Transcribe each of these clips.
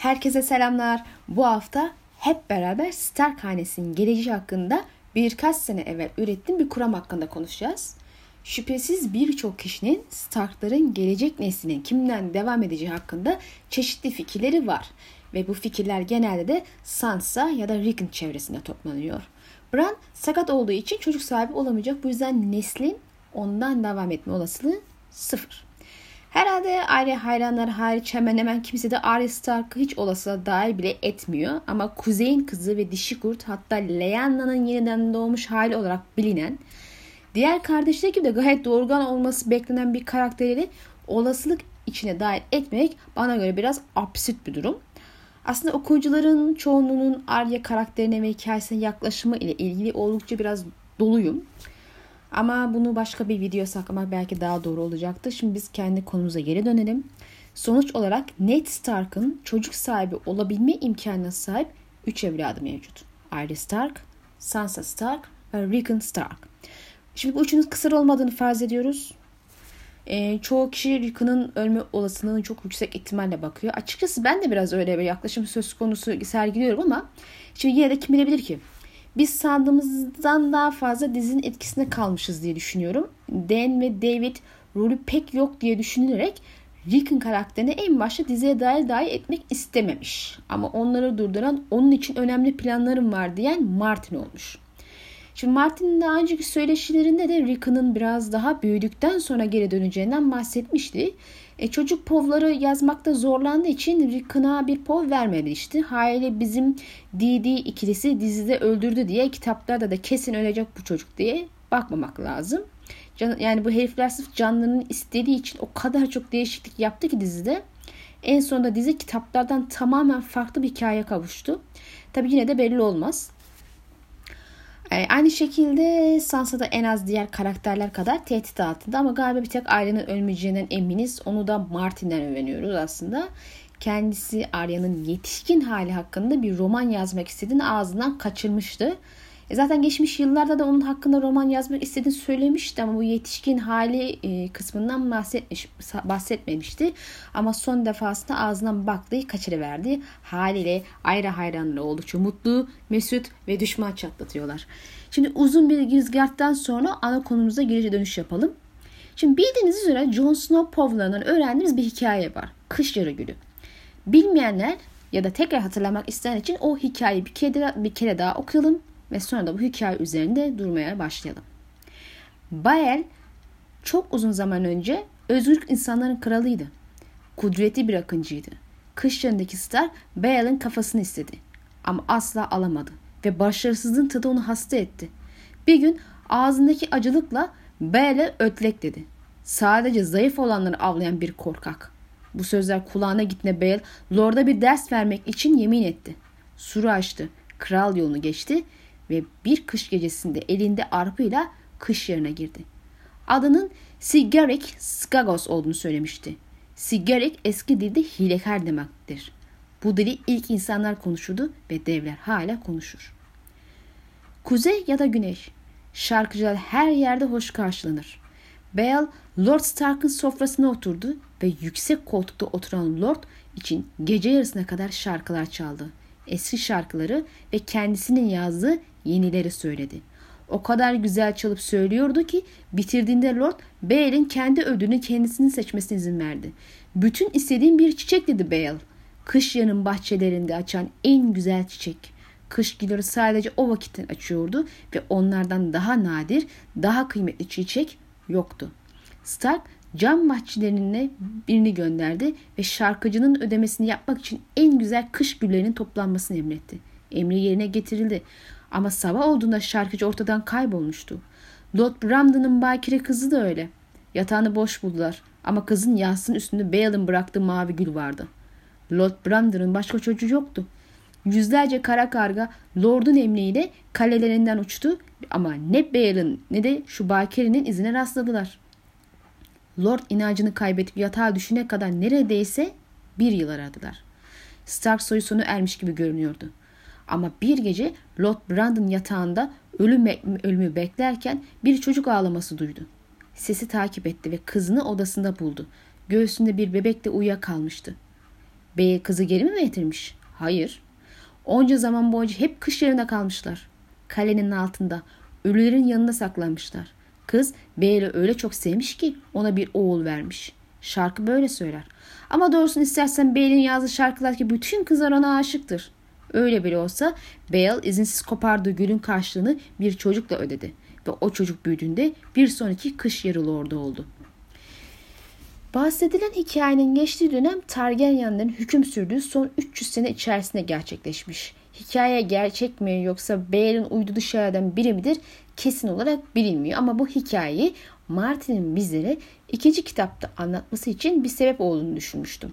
Herkese selamlar. Bu hafta hep beraber Stark hanesinin geleceği hakkında birkaç sene evvel ürettiğim bir kuram hakkında konuşacağız. Şüphesiz birçok kişinin Stark'ların gelecek neslinin kimden devam edeceği hakkında çeşitli fikirleri var. Ve bu fikirler genelde de Sansa ya da Rickon çevresinde toplanıyor. Bran sakat olduğu için çocuk sahibi olamayacak. Bu yüzden neslin ondan devam etme olasılığı sıfır. Herhalde aile hayranlar hariç hemen hemen kimse de Arya Stark'ı hiç olası dahil bile etmiyor. Ama Kuzey'in kızı ve dişi kurt hatta Lyana'nın yeniden doğmuş hali olarak bilinen diğer kardeşleri gibi de gayet doğurgan olması beklenen bir karakteri olasılık içine dahil etmek bana göre biraz absürt bir durum. Aslında okuyucuların çoğunluğunun Arya karakterine ve hikayesine yaklaşımı ile ilgili oldukça biraz doluyum. Ama bunu başka bir video saklamak belki daha doğru olacaktı. Şimdi biz kendi konumuza geri dönelim. Sonuç olarak Ned Stark'ın çocuk sahibi olabilme imkanına sahip 3 evladı mevcut. Arya Stark, Sansa Stark ve Rickon Stark. Şimdi bu üçünün kısır olmadığını farz ediyoruz. E, çoğu kişi Rickon'un ölme olasılığını çok yüksek ihtimalle bakıyor. Açıkçası ben de biraz öyle bir yaklaşım söz konusu sergiliyorum ama şimdi yine de kim bilebilir ki? Biz sandığımızdan daha fazla dizinin etkisinde kalmışız diye düşünüyorum. Dan ve David rolü pek yok diye düşünülerek Rick'in karakterini en başta diziye dahil dahil etmek istememiş. Ama onları durduran onun için önemli planlarım var diyen Martin olmuş. Şimdi Martin'in daha önceki söyleşilerinde de Rick'ın biraz daha büyüdükten sonra geri döneceğinden bahsetmişti. E, çocuk povları yazmakta zorlandığı için Rick'ına bir pov vermedi işte. Haliyle bizim Didi ikilisi dizide öldürdü diye kitaplarda da kesin ölecek bu çocuk diye bakmamak lazım. Can, yani bu herifler sırf canlarının istediği için o kadar çok değişiklik yaptı ki dizide. En sonunda dizi kitaplardan tamamen farklı bir hikaye kavuştu. Tabi yine de belli olmaz. E, aynı şekilde Sansa da en az diğer karakterler kadar tehdit altında ama galiba bir tek ailenin ölmeyeceğinden eminiz. Onu da Martin'den öğreniyoruz aslında. Kendisi Arya'nın yetişkin hali hakkında bir roman yazmak istediğini ağzından kaçırmıştı. E zaten geçmiş yıllarda da onun hakkında roman yazmak istediğini söylemişti ama bu yetişkin hali e, kısmından bahsetmiş, bahsetmemişti. Ama son defasında ağzından baktığı kaçırıverdi. Haliyle ayrı hayranları oldukça mutlu, mesut ve düşman çatlatıyorlar. Şimdi uzun bir girizgahtan sonra ana konumuza geri dönüş yapalım. Şimdi bildiğiniz üzere Jon Snow povlarından öğrendiğimiz bir hikaye var. Kış yarı gülü. Bilmeyenler ya da tekrar hatırlamak isteyen için o hikayeyi bir kere, bir kere daha okuyalım ve sonra da bu hikaye üzerinde durmaya başlayalım. Bael çok uzun zaman önce özgürlük insanların kralıydı. Kudretli bir akıncıydı. Kış yanındaki Star Bael'in kafasını istedi. Ama asla alamadı ve başarısızlığın tadı onu hasta etti. Bir gün ağzındaki acılıkla Bael'e ötlek dedi. Sadece zayıf olanları avlayan bir korkak. Bu sözler kulağına gitne Bael, Lord'a bir ders vermek için yemin etti. Suru açtı, kral yolunu geçti ve bir kış gecesinde elinde arpıyla kış yerine girdi. Adının Sigarik Skagos olduğunu söylemişti. Sigarik eski dilde hilekar demektir. Bu dili ilk insanlar konuşurdu ve devler hala konuşur. Kuzey ya da güneş. Şarkıcılar her yerde hoş karşılanır. Bale Lord Stark'ın sofrasına oturdu ve yüksek koltukta oturan Lord için gece yarısına kadar şarkılar çaldı. Eski şarkıları ve kendisinin yazdığı yenileri söyledi. O kadar güzel çalıp söylüyordu ki bitirdiğinde Lord Bale'in kendi ödülünü kendisinin seçmesine izin verdi. Bütün istediğim bir çiçek dedi Bale. Kış yanın bahçelerinde açan en güzel çiçek. Kış gülleri sadece o vakitten açıyordu ve onlardan daha nadir, daha kıymetli çiçek yoktu. Stark cam bahçelerine birini gönderdi ve şarkıcının ödemesini yapmak için en güzel kış güllerinin toplanmasını emretti. Emri yerine getirildi. Ama sabah olduğunda şarkıcı ortadan kaybolmuştu. Lord Brandon'ın bakire kızı da öyle. Yatağını boş buldular ama kızın yastığının üstünde Bale'ın bıraktığı mavi gül vardı. Lord Brandon'ın başka çocuğu yoktu. Yüzlerce kara karga Lord'un emriyle kalelerinden uçtu ama ne Bale'ın ne de şu bakirenin izine rastladılar. Lord inancını kaybedip yatağa düşene kadar neredeyse bir yıl aradılar. Stark soyu sonu ermiş gibi görünüyordu. Ama bir gece Lord Brandon yatağında ölüm ölümü beklerken bir çocuk ağlaması duydu. Sesi takip etti ve kızını odasında buldu. Göğsünde bir bebekle uyuyakalmıştı. Bey kızı geri mi getirmiş? Hayır. Onca zaman boyunca hep kış yerinde kalmışlar. Kalenin altında, ölülerin yanında saklanmışlar. Kız Bey'le öyle çok sevmiş ki ona bir oğul vermiş. Şarkı böyle söyler. Ama doğrusunu istersen Bale'in yazdığı şarkılar ki bütün kızlar ona aşıktır. Öyle bile olsa Bale izinsiz kopardığı gülün karşılığını bir çocukla ödedi. Ve o çocuk büyüdüğünde bir sonraki kış yarılı orada oldu. Bahsedilen hikayenin geçtiği dönem Targaryenlerin hüküm sürdüğü son 300 sene içerisinde gerçekleşmiş. Hikaye gerçek mi yoksa Bale'in uydurduğu şeylerden biri midir kesin olarak bilinmiyor. Ama bu hikayeyi Martin'in bizlere ikinci kitapta anlatması için bir sebep olduğunu düşünmüştüm.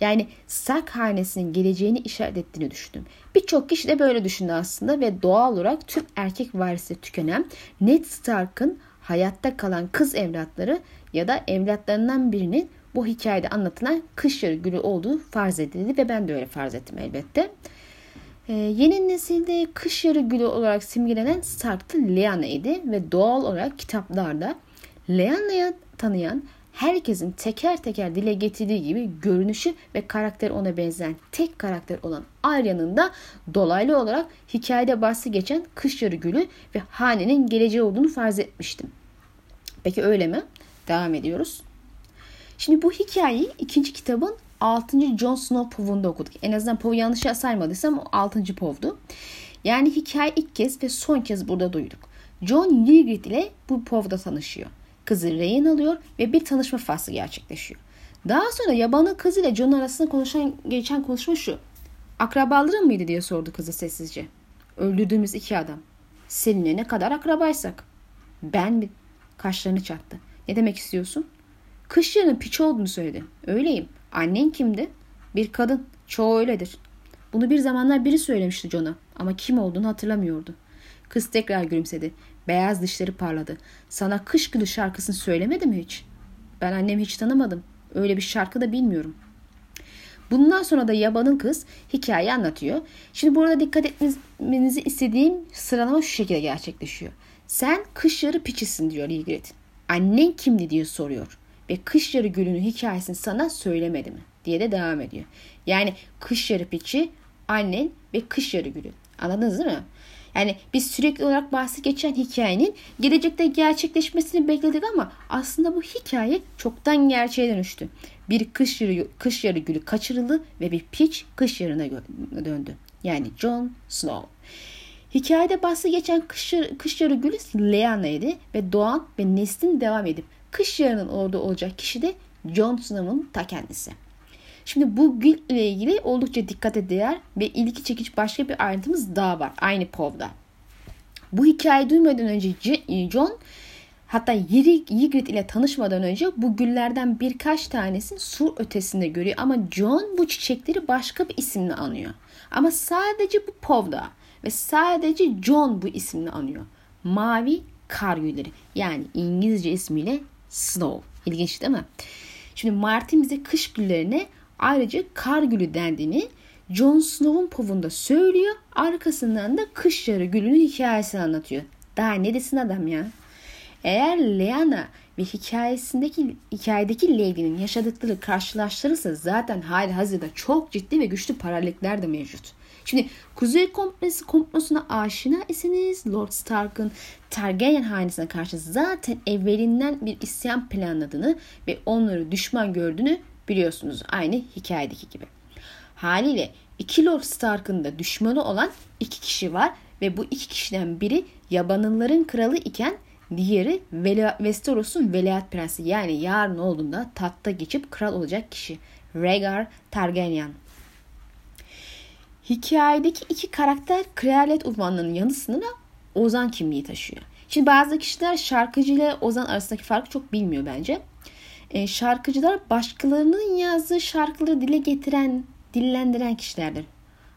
Yani Stark hanesinin geleceğini işaret ettiğini düşündüm. Birçok kişi de böyle düşündü aslında ve doğal olarak tüm erkek varisi tükenen Ned Stark'ın hayatta kalan kız evlatları ya da evlatlarından birinin bu hikayede anlatılan kış yarı gülü olduğu farz edildi ve ben de öyle farz ettim elbette. Ee, yeni nesilde kış yarı gülü olarak simgelenen Stark'ta Lyanna ve doğal olarak kitaplarda Lyanna'yı tanıyan herkesin teker teker dile getirdiği gibi görünüşü ve karakteri ona benzeyen tek karakter olan Arya'nın da dolaylı olarak hikayede bahsi geçen kış yarı gülü ve hanenin geleceği olduğunu farz etmiştim. Peki öyle mi? Devam ediyoruz. Şimdi bu hikayeyi ikinci kitabın 6. Jon Snow povunda okuduk. En azından povu yanlış saymadıysam o 6. povdu. Yani hikaye ilk kez ve son kez burada duyduk. John Ygritte ile bu povda tanışıyor. Kızı rehin alıyor ve bir tanışma faslı gerçekleşiyor. Daha sonra yabanın kızı ile John arasında konuşan geçen konuşma şu. Akrabaların mıydı diye sordu kızı sessizce. Öldürdüğümüz iki adam. Seninle ne kadar akrabaysak. Ben mi? Kaşlarını çattı. Ne demek istiyorsun? Kış yarının piç olduğunu söyledi. Öyleyim. Annen kimdi? Bir kadın. Çoğu öyledir. Bunu bir zamanlar biri söylemişti John'a ama kim olduğunu hatırlamıyordu. Kız tekrar gülümsedi. Beyaz dişleri parladı. Sana kış gülü şarkısını söylemedi mi hiç? Ben annemi hiç tanımadım. Öyle bir şarkı da bilmiyorum. Bundan sonra da yabanın kız hikayeyi anlatıyor. Şimdi burada dikkat etmenizi istediğim sıralama şu şekilde gerçekleşiyor. Sen kış yarı piçisin diyor Ygritte. Annen kimdi diye soruyor. Ve kış yarı gülünün hikayesini sana söylemedi mi? diye de devam ediyor. Yani kış yarı piçi, annen ve kış yarı gülü. Anladınız değil mi? Yani biz sürekli olarak bahsi geçen hikayenin gelecekte gerçekleşmesini bekledik ama aslında bu hikaye çoktan gerçeğe dönüştü. Bir kış yarı, kış yarı gülü kaçırıldı ve bir piç kış yarına döndü. Yani Jon Snow. Hikayede bahsi geçen kış, kış yarı gülü Lyana'ydı ve doğan ve neslin devam edip kış yarının orada olacak kişi de Jon Snow'un ta kendisi. Şimdi bu gül ile ilgili oldukça dikkat değer ve ilgi çekici başka bir ayrıntımız daha var aynı povda. Bu hikayeyi duymadan önce e, John hatta Ygritte ile tanışmadan önce bu güllerden birkaç tanesini sur ötesinde görüyor ama John bu çiçekleri başka bir isimle anıyor. Ama sadece bu povda ve sadece John bu isimle anıyor. Mavi kar gülleri yani İngilizce ismiyle Snow. İlginç değil mi? Şimdi Martin bize kış güllerine ayrıca kar gülü dendiğini Jon Snow'un povunda söylüyor. Arkasından da kış yarı gülünün hikayesini anlatıyor. Daha ne desin adam ya? Eğer Lyanna ve hikayesindeki hikayedeki Lady'nin yaşadıkları karşılaştırırsa zaten hali hazırda çok ciddi ve güçlü paralellikler de mevcut. Şimdi Kuzey Komplesi komplosuna aşina iseniz Lord Stark'ın Targaryen hanesine karşı zaten evvelinden bir isyan planladığını ve onları düşman gördüğünü biliyorsunuz. Aynı hikayedeki gibi. Haliyle iki Lord Stark'ın da düşmanı olan iki kişi var ve bu iki kişiden biri yabanılların kralı iken diğeri Westeros'un velayet prensi yani yarın olduğunda tahta geçip kral olacak kişi. Rhaegar Targaryen. Hikayedeki iki karakter kraliyet uzmanlarının yanı sıra Ozan kimliği taşıyor. Şimdi bazı kişiler şarkıcı ile Ozan arasındaki farkı çok bilmiyor bence. E, şarkıcılar başkalarının yazdığı şarkıları dile getiren, dillendiren kişilerdir.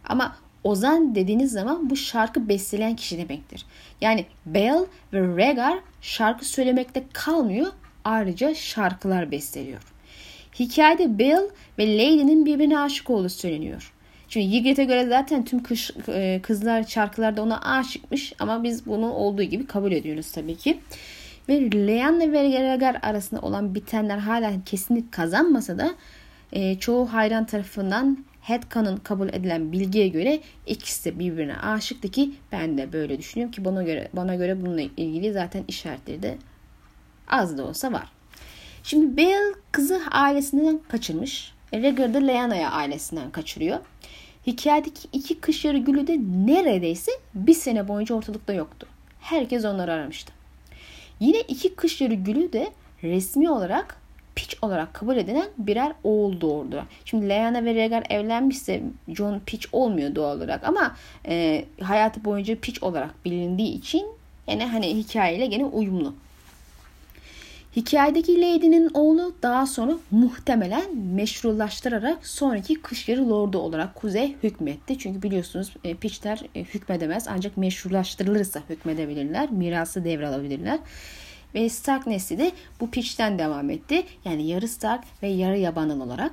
Ama Ozan dediğiniz zaman bu şarkı besteleyen kişi demektir. Yani Bell ve Rhaegar şarkı söylemekte kalmıyor, ayrıca şarkılar besteliyor. Hikayede Bell ve Lady'nin birbirine aşık olduğu söyleniyor. Çünkü Ygritte'e göre zaten tüm kış, e, kızlar şarkılarda ona aşıkmış ama biz bunu olduğu gibi kabul ediyoruz tabii ki. Ve Leanne ve Rhaegar arasında olan bitenler hala kesinlik kazanmasa da e, çoğu hayran tarafından headcanon kabul edilen bilgiye göre ikisi de birbirine aşıktı ki ben de böyle düşünüyorum ki bana göre bana göre bununla ilgili zaten işaretleri de az da olsa var. Şimdi Bale kızı ailesinden kaçırmış. Rhaegar da Lyana'ya ailesinden kaçırıyor. Hikayedeki iki kış yarı gülü de neredeyse bir sene boyunca ortalıkta yoktu. Herkes onları aramıştı. Yine iki kış yarı gülü de resmi olarak piç olarak kabul edilen birer oğul doğurdu. Şimdi Lyanna ve Rhaegar evlenmişse Jon piç olmuyor doğal olarak ama e, hayatı boyunca piç olarak bilindiği için yani hani hikayeyle gene uyumlu. Hikayedeki Lady'nin oğlu daha sonra muhtemelen meşrulaştırarak sonraki kış lordu olarak kuzey hükmetti. Çünkü biliyorsunuz e, piçler e, hükmedemez ancak meşrulaştırılırsa hükmedebilirler. Mirası devralabilirler. Ve Stark nesli de bu piçten devam etti. Yani yarı Stark ve yarı yabanıl olarak.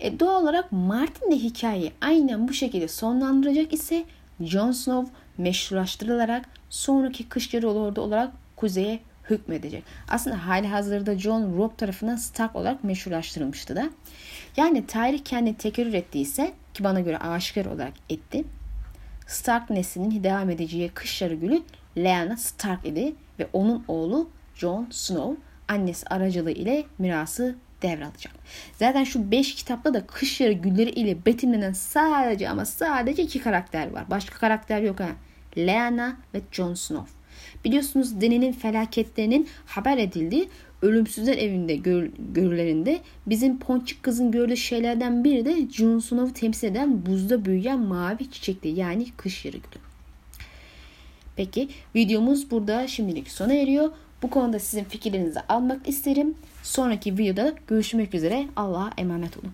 E, doğal olarak Martin de hikayeyi aynen bu şekilde sonlandıracak ise Jon Snow meşrulaştırılarak sonraki kış lordu olarak kuzeye hükmedecek. Aslında hali hazırda John Robb tarafından Stark olarak meşrulaştırılmıştı da. Yani tarih kendi tekerrür ettiyse ki bana göre aşikar olarak etti. Stark neslinin devam edeceği kış yarı gülü Lyanna Stark idi ve onun oğlu Jon Snow annesi aracılığı ile mirası devralacak. Zaten şu 5 kitapta da kış yarı gülleri ile betimlenen sadece ama sadece iki karakter var. Başka karakter yok ha. Lyanna ve Jon Snow. Biliyorsunuz Deni'nin felaketlerinin haber edildiği ölümsüzler evinde gör, görülerinde bizim ponçik kızın gördüğü şeylerden biri de Jon Snow'u temsil eden buzda büyüyen mavi çiçekti. Yani kış yarı gülü. Peki videomuz burada şimdilik sona eriyor. Bu konuda sizin fikirlerinizi almak isterim. Sonraki videoda görüşmek üzere. Allah'a emanet olun.